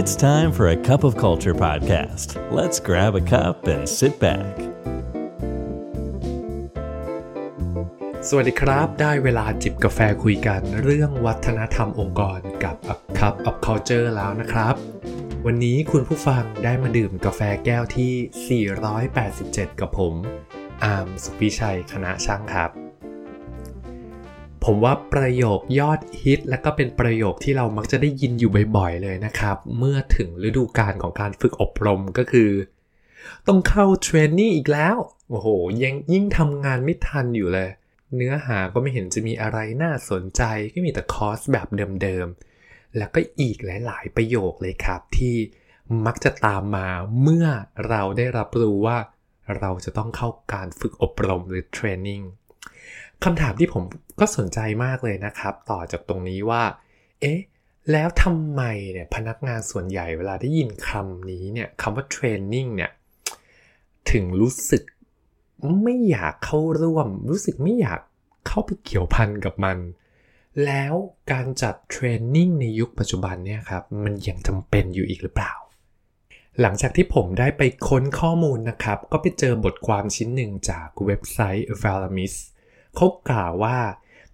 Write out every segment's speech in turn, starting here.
It's time for a cup of culture podcast. Let's grab a cup and sit back. สวัสดีครับ ได้เวลาจิบกาแฟคุยกันเรื่องวัฒนธรรมองค์กรกับ A Cup of Culture แล้วนะครับ วันนี้คุณผู้ฟังได้มาดื่มกาแฟแก้วที่ 487 กับผม อาร์มสุพิชัยคณะช่างครับ ผมว่าประโยคยอดฮิต และก็เป็นประโยคที่เรามักจะได้ยินอยู่บ่อยๆเลยนะครับ เมื่อถึงฤดูกาลของการฝึกอบรมก็คือ ต้องเข้าเทรนนิ่งอีกแล้ว โอ้โหยังยิ่งทำงานไม่ทันอยู่เลย เนื้อหาก็ไม่เห็นจะมีอะไรน่าสนใจก็มีแต่คอร์สแบบเดิมๆ แล้วก็อีกหลายๆประโยคเลยครับที่มักจะตามมาเมื่อเราได้รับรู้ว่า เราจะต้องเข้าการฝึกอบรมหรือเทรนนิ่ง คำถามที่ผมก็สนใจมากเลยนะครับ ต่อจากตรงนี้ว่า เอ๊ะ แล้วทำไมเนี่ยพนักงานส่วนใหญ่เวลาได้ยินคำนี้เนี่ยคำว่าเทรนนิ่งเนี่ย ถึงรู้สึกไม่อยากเข้าร่วม รู้สึกไม่อยากเข้าไปเกี่ยวพันกับมัน แล้วการจัดเทรนนิ่งในยุคปัจจุบันเนี่ยครับ มันยังจำเป็นอยู่อีกหรือเปล่า หลังจากที่ผมได้ไปค้นข้อมูลนะครับ ก็ไปเจอบทความชิ้นหนึ่งจากเว็บไซต์ v a l a m i s เขากล่าวว่า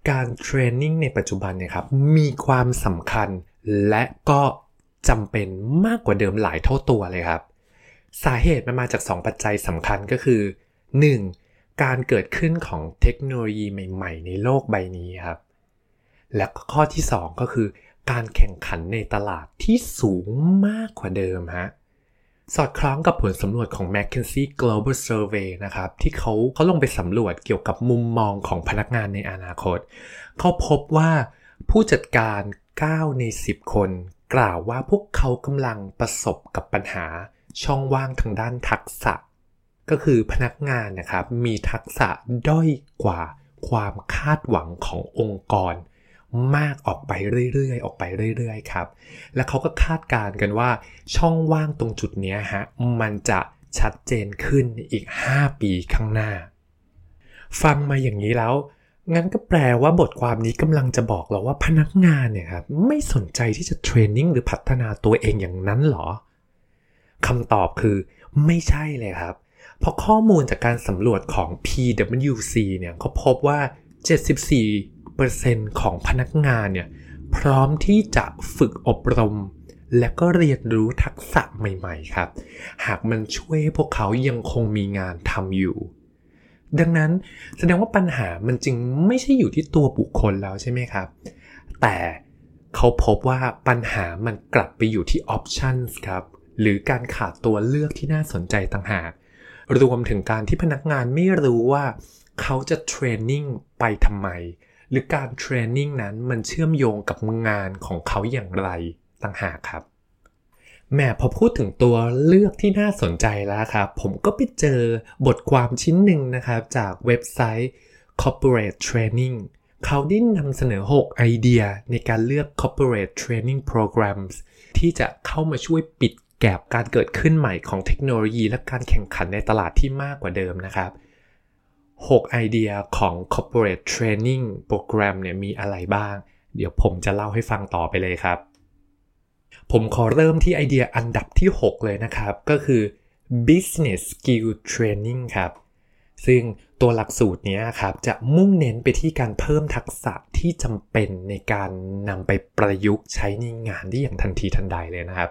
การเทรนนิ่งในปัจจุบันเนี่ยครับมีความสำคัญและก็จำเป็นมากกว่าเดิมหลายเท่าตัวเลยครับ สาเหตุมันมาจาก 2 ปัจจัยสำคัญก็คือ 1. การเกิดขึ้นของเทคโนโลยีใหม่ ๆ ในโลกใบนี้ครับ และข้อที่ 2 ก็คือ การแข่งขันในตลาดที่สูงมากกว่าเดิมฮะ สอดคล้องกับผลสำรวจของ McKinsey Global Survey นะครับ ที่เขาเขาลงไปสำรวจเกี่ยวกับมุมมองของพนักงานในอนาคต เขาพบว่าผู้จัดการ 9 ใน 10 คน กล่าวว่าพวกเขากำลังประสบกับปัญหาช่องว่างทางด้านทักษะ ก็คือพนักงานนะครับ มีทักษะด้อยกว่าความคาดหวังขององค์กร มากออกไปเรื่อยๆ ออกไปเรื่อยๆ ครับ และเขาก็คาดการณ์กันว่าช่องว่างตรงจุดนี้ฮะ มันจะชัดเจนขึ้นอีก 5 ปีข้างหน้า ฟังมาอย่างนี้แล้ว งั้นก็แปลว่าบทความนี้กำลังจะบอกเราว่าพนักงานเนี่ยครับไม่สนใจที่จะเทรนนิ่งหรือพัฒนาตัวเองอย่างนั้นหรอคำตอบคือไม่ใช่เลยครับ เพราะข้อมูลจากการสำรวจของ PwC เนี่ยเขาพบว่า 74 10%ของพนักงานเนี่ยพร้อมที่จะฝึกอบรม และก็เรียนรู้ทักษะใหม่ๆครับ หากมันช่วยให้พวกเขายังคงมีงานทำอยู่ ดังนั้นแสดงว่าปัญหามันจึงไม่ใช่อยู่ที่ตัวบุคคลแล้วใช่ไหมครับ แต่เขาพบว่าปัญหามันกลับไปอยู่ที่ options ครับ หรือการขาดตัวเลือกที่น่าสนใจต่างหาก รวมถึงการที่พนักงานไม่รู้ว่าเขาจะเทรนนิ่งไปทำไม หรือการเทรนนิ่งนั้นมันเชื่อมโยงกับงานของเขาอย่างไรต่างหากครับแม่พอพูดถึงตัวเลือกที่น่าสนใจแล้วครับ ผมก็ไปเจอบทความชิ้นหนึ่งนะครับ จากเว็บไซต์ Corporate Training เขาได้นำเสนอ 6 ไอเดียในการเลือก Corporate Training Programs ที่จะเข้ามาช่วยปิดแกลบการเกิดขึ้นใหม่ของเทคโนโลยีและการแข่งขันในตลาดที่มากกว่าเดิมนะครับ 6 ไอเดียของ corporate training โปรแกรมเนี่ยมีอะไรบ้าง เดี๋ยวผมจะเล่าให้ฟังต่อไปเลยครับ ผมขอเริ่มที่ไอเดียอันดับที่ 6 เลยนะครับ ก็คือ business skill training ครับ ซึ่งตัวหลักสูตรนี้ครับจะมุ่งเน้นไปที่การเพิ่มทักษะที่จำเป็นในการนำไปประยุกต์ใช้ในงานได้อย่างทันทีทันใดเลยนะครับ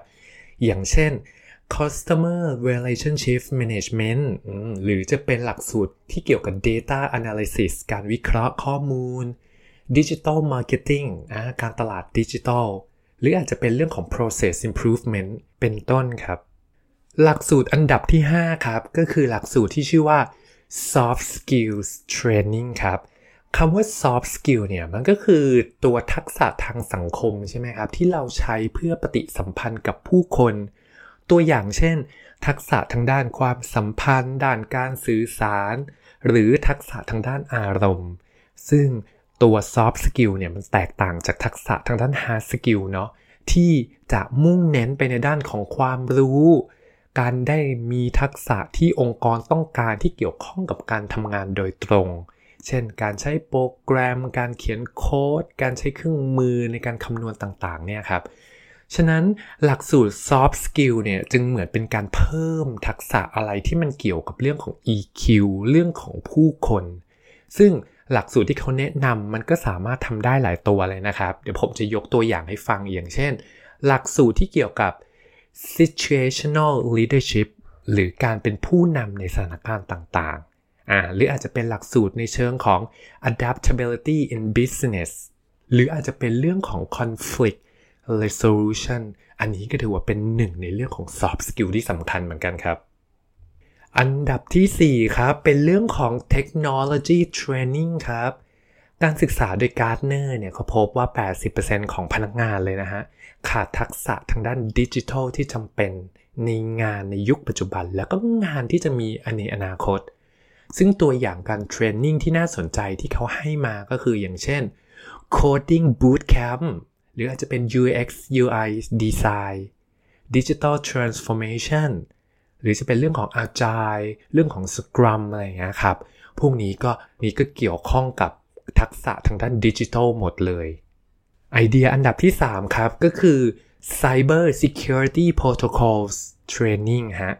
อย่างเช่น customer relationship management หรือจะเป็นหลักสูตรที่เกี่ยวกับ data analysis การวิเคราะห์ข้อมูล digital marketing การตลาดดิจิทัล หรืออาจจะเป็นเรื่องของ process improvement เป็นต้นครับ หลักสูตรอันดับที่ 5 ครับ ก็คือหลักสูตรที่ชื่อว่า soft skills training ครับคำว่า soft skill เนี่ยมันก็คือตัวทักษะทางสังคมใช่ไหมครับ ที่เราใช้เพื่อปฏิสัมพันธ์กับผู้คน ตัวอย่างเช่น ทักษะทางด้านความสัมพันธ์ ด้านการสื่อสาร หรือทักษะทางด้านอารมณ์ ซึ่งตัว soft skill เนี่ยมันแตกต่างจากทักษะทางด้าน hard skill เนาะที่จะมุ่งเน้นไปในด้านของความรู้ การได้มีทักษะที่องค์กรต้องการที่เกี่ยวข้องกับการทำงานโดยตรง เช่น การใช้โปรแกรม การเขียนโค้ด การใช้เครื่องมือในการคำนวณต่างๆเนี่ยครับ ฉะนั้นหลักสูตร soft skill เนี่ยจึงเหมือนเป็นการเพิ่มทักษะอะไรที่มันเกี่ยวกับเรื่องของ EQ เรื่องของผู้คน ซึ่งหลักสูตรที่เขาแนะนำมันก็สามารถทำได้หลายตัวเลยนะครับ เดี๋ยวผมจะยกตัวอย่างให้ฟังอย่างเช่น หลักสูตรที่เกี่ยวกับ situational leadership หรือการเป็นผู้นำในสถานการณ์ต่างๆอ่าหรืออาจจะเป็นหลักสูตรในเชิงของ adaptability in business หรืออาจจะเป็นเรื่องของ conflict resolution อันนี้ก็ถือว่าเป็นหนึ่งในเรื่องของ soft skill ที่สำคัญเหมือนกันครับ อันดับที่ 4 ครับ เป็นเรื่องของ technology training ครับ การศึกษาโดย Gartner เนี่ยเขาพบว่า 80%ของพนักงานเลยนะฮะ ขาดทักษะทางด้านดิจิทัลที่จำเป็นในงานในยุคปัจจุบัน แล้วก็งานที่จะมีในอนาคต ซึ่งตัวอย่างการ training ที่น่าสนใจที่เขาให้มาก็คืออย่างเช่น coding bootcamp หรืออาจจะเป็น UX UI design digital transformation หรือจะเป็นเรื่องของ agile เรื่องของ scrum อะไรอย่างเงี้ยครับ พวกนี้ก็นี่ก็เกี่ยวข้องกับทักษะทางด้านดิจิทัลหมดเลย ไอเดียอันดับที่ 3 ครับ ก็คือ cyber security protocols training ฮะ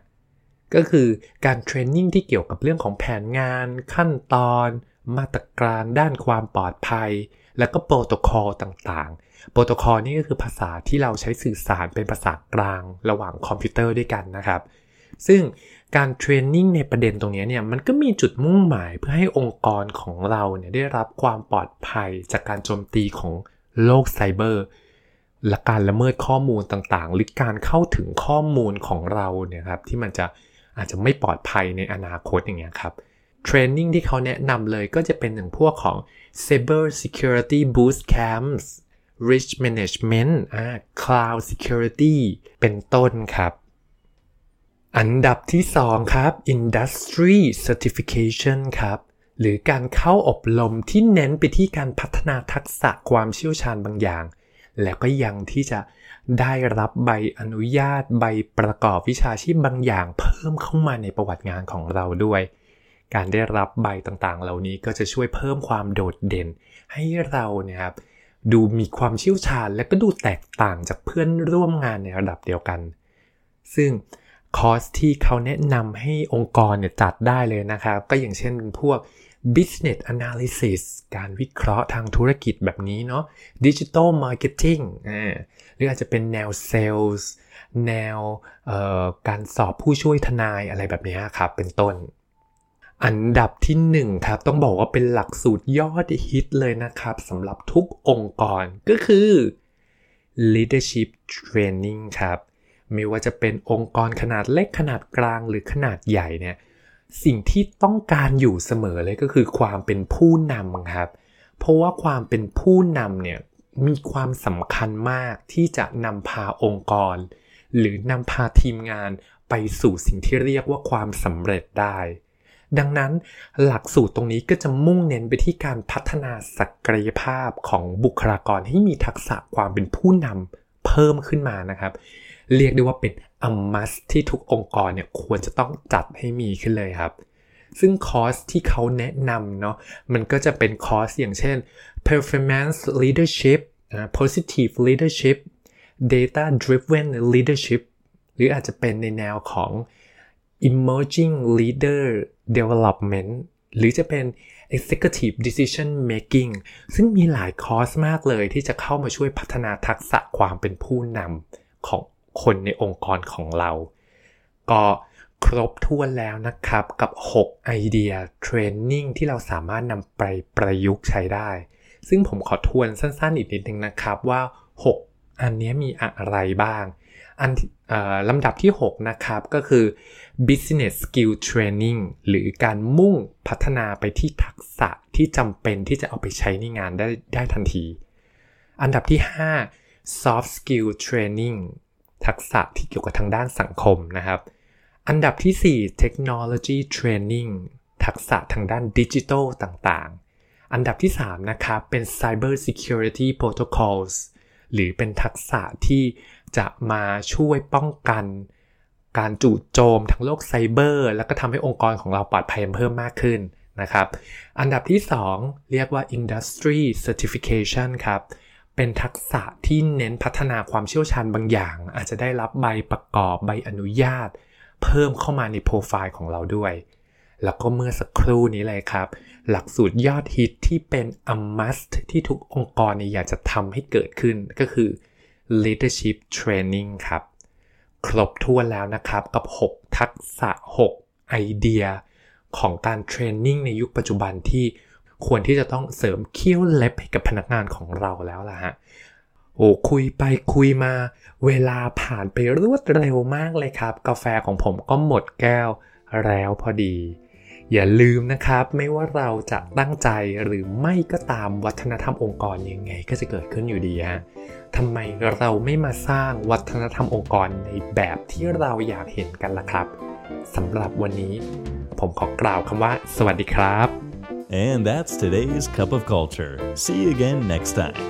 ก็คือการเทรนนิ่งที่เกี่ยวกับเรื่องของแผนงาน ขั้นตอน มาตรการด้านความปลอดภัย แล้วก็โปรโตคอลต่างๆ โปรโตคอลนี่ก็คือภาษาที่เราใช้สื่อสารเป็นภาษากลางระหว่างคอมพิวเตอร์ด้วยกันนะครับ ซึ่งการ training ในประเด็นตรงนี้เนี่ยมันก็มีจุดมุ่งหมายเพื่อให้องค์กรของเราเนี่ยได้รับความปลอดภัยจากการโจมตีของโลกไซเบอร์และการละเมิดข้อมูลต่างๆ หรือการเข้าถึงข้อมูลของเราเนี่ยครับที่มันจะอาจจะไม่ปลอดภัยในอนาคตอย่างเงี้ยครับเทรนนิ่งที่เขาแนะนำเลยก็จะเป็นอย่างพวกของ cyber security boost camps risk management อ่า cloud security เป็นต้นครับ อันดับที่2ครับ industry certification ครับ หรือการเข้าอบรมที่เน้นไปที่การพัฒนาทักษะความเชี่ยวชาญบางอย่าง แล้วก็ยังที่จะได้รับใบอนุญาตใบประกอบวิชาชีพบางอย่าง เพิ่มเข้ามาในประวัติงานของเราด้วย การได้รับใบต่างๆ เหล่านี้ก็จะช่วยเพิ่มความโดดเด่น ให้เราเนี่ยครับ ดูมีความเชี่ยวชาญ และก็ดูแตกต่างจากเพื่อนร่วมงานในระดับเดียวกัน ซึ่งคอร์สที่เขาแนะนำให้องค์กรเนี่ยจัดได้เลยนะครับ ก็อย่างเช่นพวก business analysis การวิเคราะห์ทางธุรกิจแบบนี้เนาะ digital marketing หรืออาจจะเป็นแนว sales แนวการสอบผู้ช่วยทนายอะไรแบบนี้ครับ เป็นต้น อันดับที่ 1 ครับ ต้องบอกว่าเป็นหลักสูตรยอดฮิตเลยนะครับสำหรับทุกองค์กรก็คือ leadership training ครับ ไม่ว่าจะเป็นองค์กรขนาดเล็กขนาดกลางหรือขนาดใหญ่เนี่ยสิ่งที่ต้องการอยู่เสมอเลยก็คือความเป็นผู้นำครับ เพราะว่าความเป็นผู้นำเนี่ยมีความสำคัญมากที่จะนำพาองค์กร หรือนำพาทีมงานไปสู่สิ่งที่เรียกว่าความสำเร็จได้ ดังนั้นหลักสูตรตรงนี้ก็จะมุ่งเน้นไปที่การพัฒนาศักยภาพของบุคลากรให้มีทักษะความเป็นผู้นำเพิ่มขึ้นมานะครับ เรียกได้ว่าเป็นอัมมัสที่ทุกองค์กรเนี่ยควรจะต้องจัดให้มีขึ้นเลยครับ ซึ่งคอร์สที่เขาแนะนำเนาะมันก็จะเป็นคอร์สอย่างเช่น performance leadership positive leadership data driven leadership หรืออาจจะเป็นในแนวของ emerging leader development หรือจะเป็น executive decision making ซึ่งมีหลายคอร์สมากเลยที่จะเข้ามาช่วยพัฒนาทักษะความเป็นผู้นำของคนในองค์กรของเรา ก็ครบถ้วนแล้วนะครับกับ 6 ไอเดียเทรนนิ่งที่เราสามารถนำไปประยุกต์ใช้ได้ ซึ่งผมขอทวนสั้นๆอีกนิดนึงนะครับว่า 6 อันนี้มีอะไรบ้าง อันลำดับที่ 6 นะครับก็คือ business skill training หรือการมุ่งพัฒนาไปที่ทักษะที่จำเป็นที่จะเอาไปใช้ในงานได้ได้ทันที อันดับที่ 5 soft skill training ทักษะที่เกี่ยวกับทางด้านสังคมนะครับ อันดับที่ 4 Technology Training ทักษะทางด้านดิจิทัลต่างๆ อันดับที่ 3 นะครับเป็น Cyber Security Protocols หรือเป็นทักษะที่จะมาช่วยป้องกันการจู่โจมทางโลกไซเบอร์ แล้วก็ทำให้องค์กรของเราปลอดภัยเพิ่มมากขึ้นนะครับ อันดับที่ 2 เรียกว่า Industry Certification ครับ เป็นทักษะที่เน้นพัฒนาความเชี่ยวชาญบางอย่าง อาจจะได้รับใบประกอบใบอนุญาต เพิ่มเข้ามาในโปรไฟล์ของเราด้วย แล้วก็เมื่อสักครู่นี้เลยครับ หลักสูตรยอดฮิตที่เป็น a must ที่ทุกองค์กรอยากจะทำให้เกิดขึ้นก็คือ leadership training ครับ ครบถ้วแล้วนะครับกับ 6 ทักษะ 6 ไอเดีย ของการเทรนนิ่งในยุคปัจจุบันที่ควรที่จะต้องเสริมเคี้ยวเล็บให้กับพนักงานของเราแล้วล่ะฮะโอ้คุยไปคุยมา เวลาผ่านไปรวดเร็วมากเลยครับ กาแฟของผมก็หมดแก้วแล้วพอดี อย่าลืมนะครับ ไม่ว่าเราจะตั้งใจหรือไม่ก็ตามวัฒนธรรมองค์กรยังไงก็จะเกิดขึ้นอยู่ดีฮะทำไมเราไม่มาสร้างวัฒนธรรมองค์กรในแบบที่เราอยากเห็นกันล่ะครับสำหรับวันนี้ ผมขอกล่าวคำว่า สวัสดีครับ And that's today's Cup of Culture. See you again next time.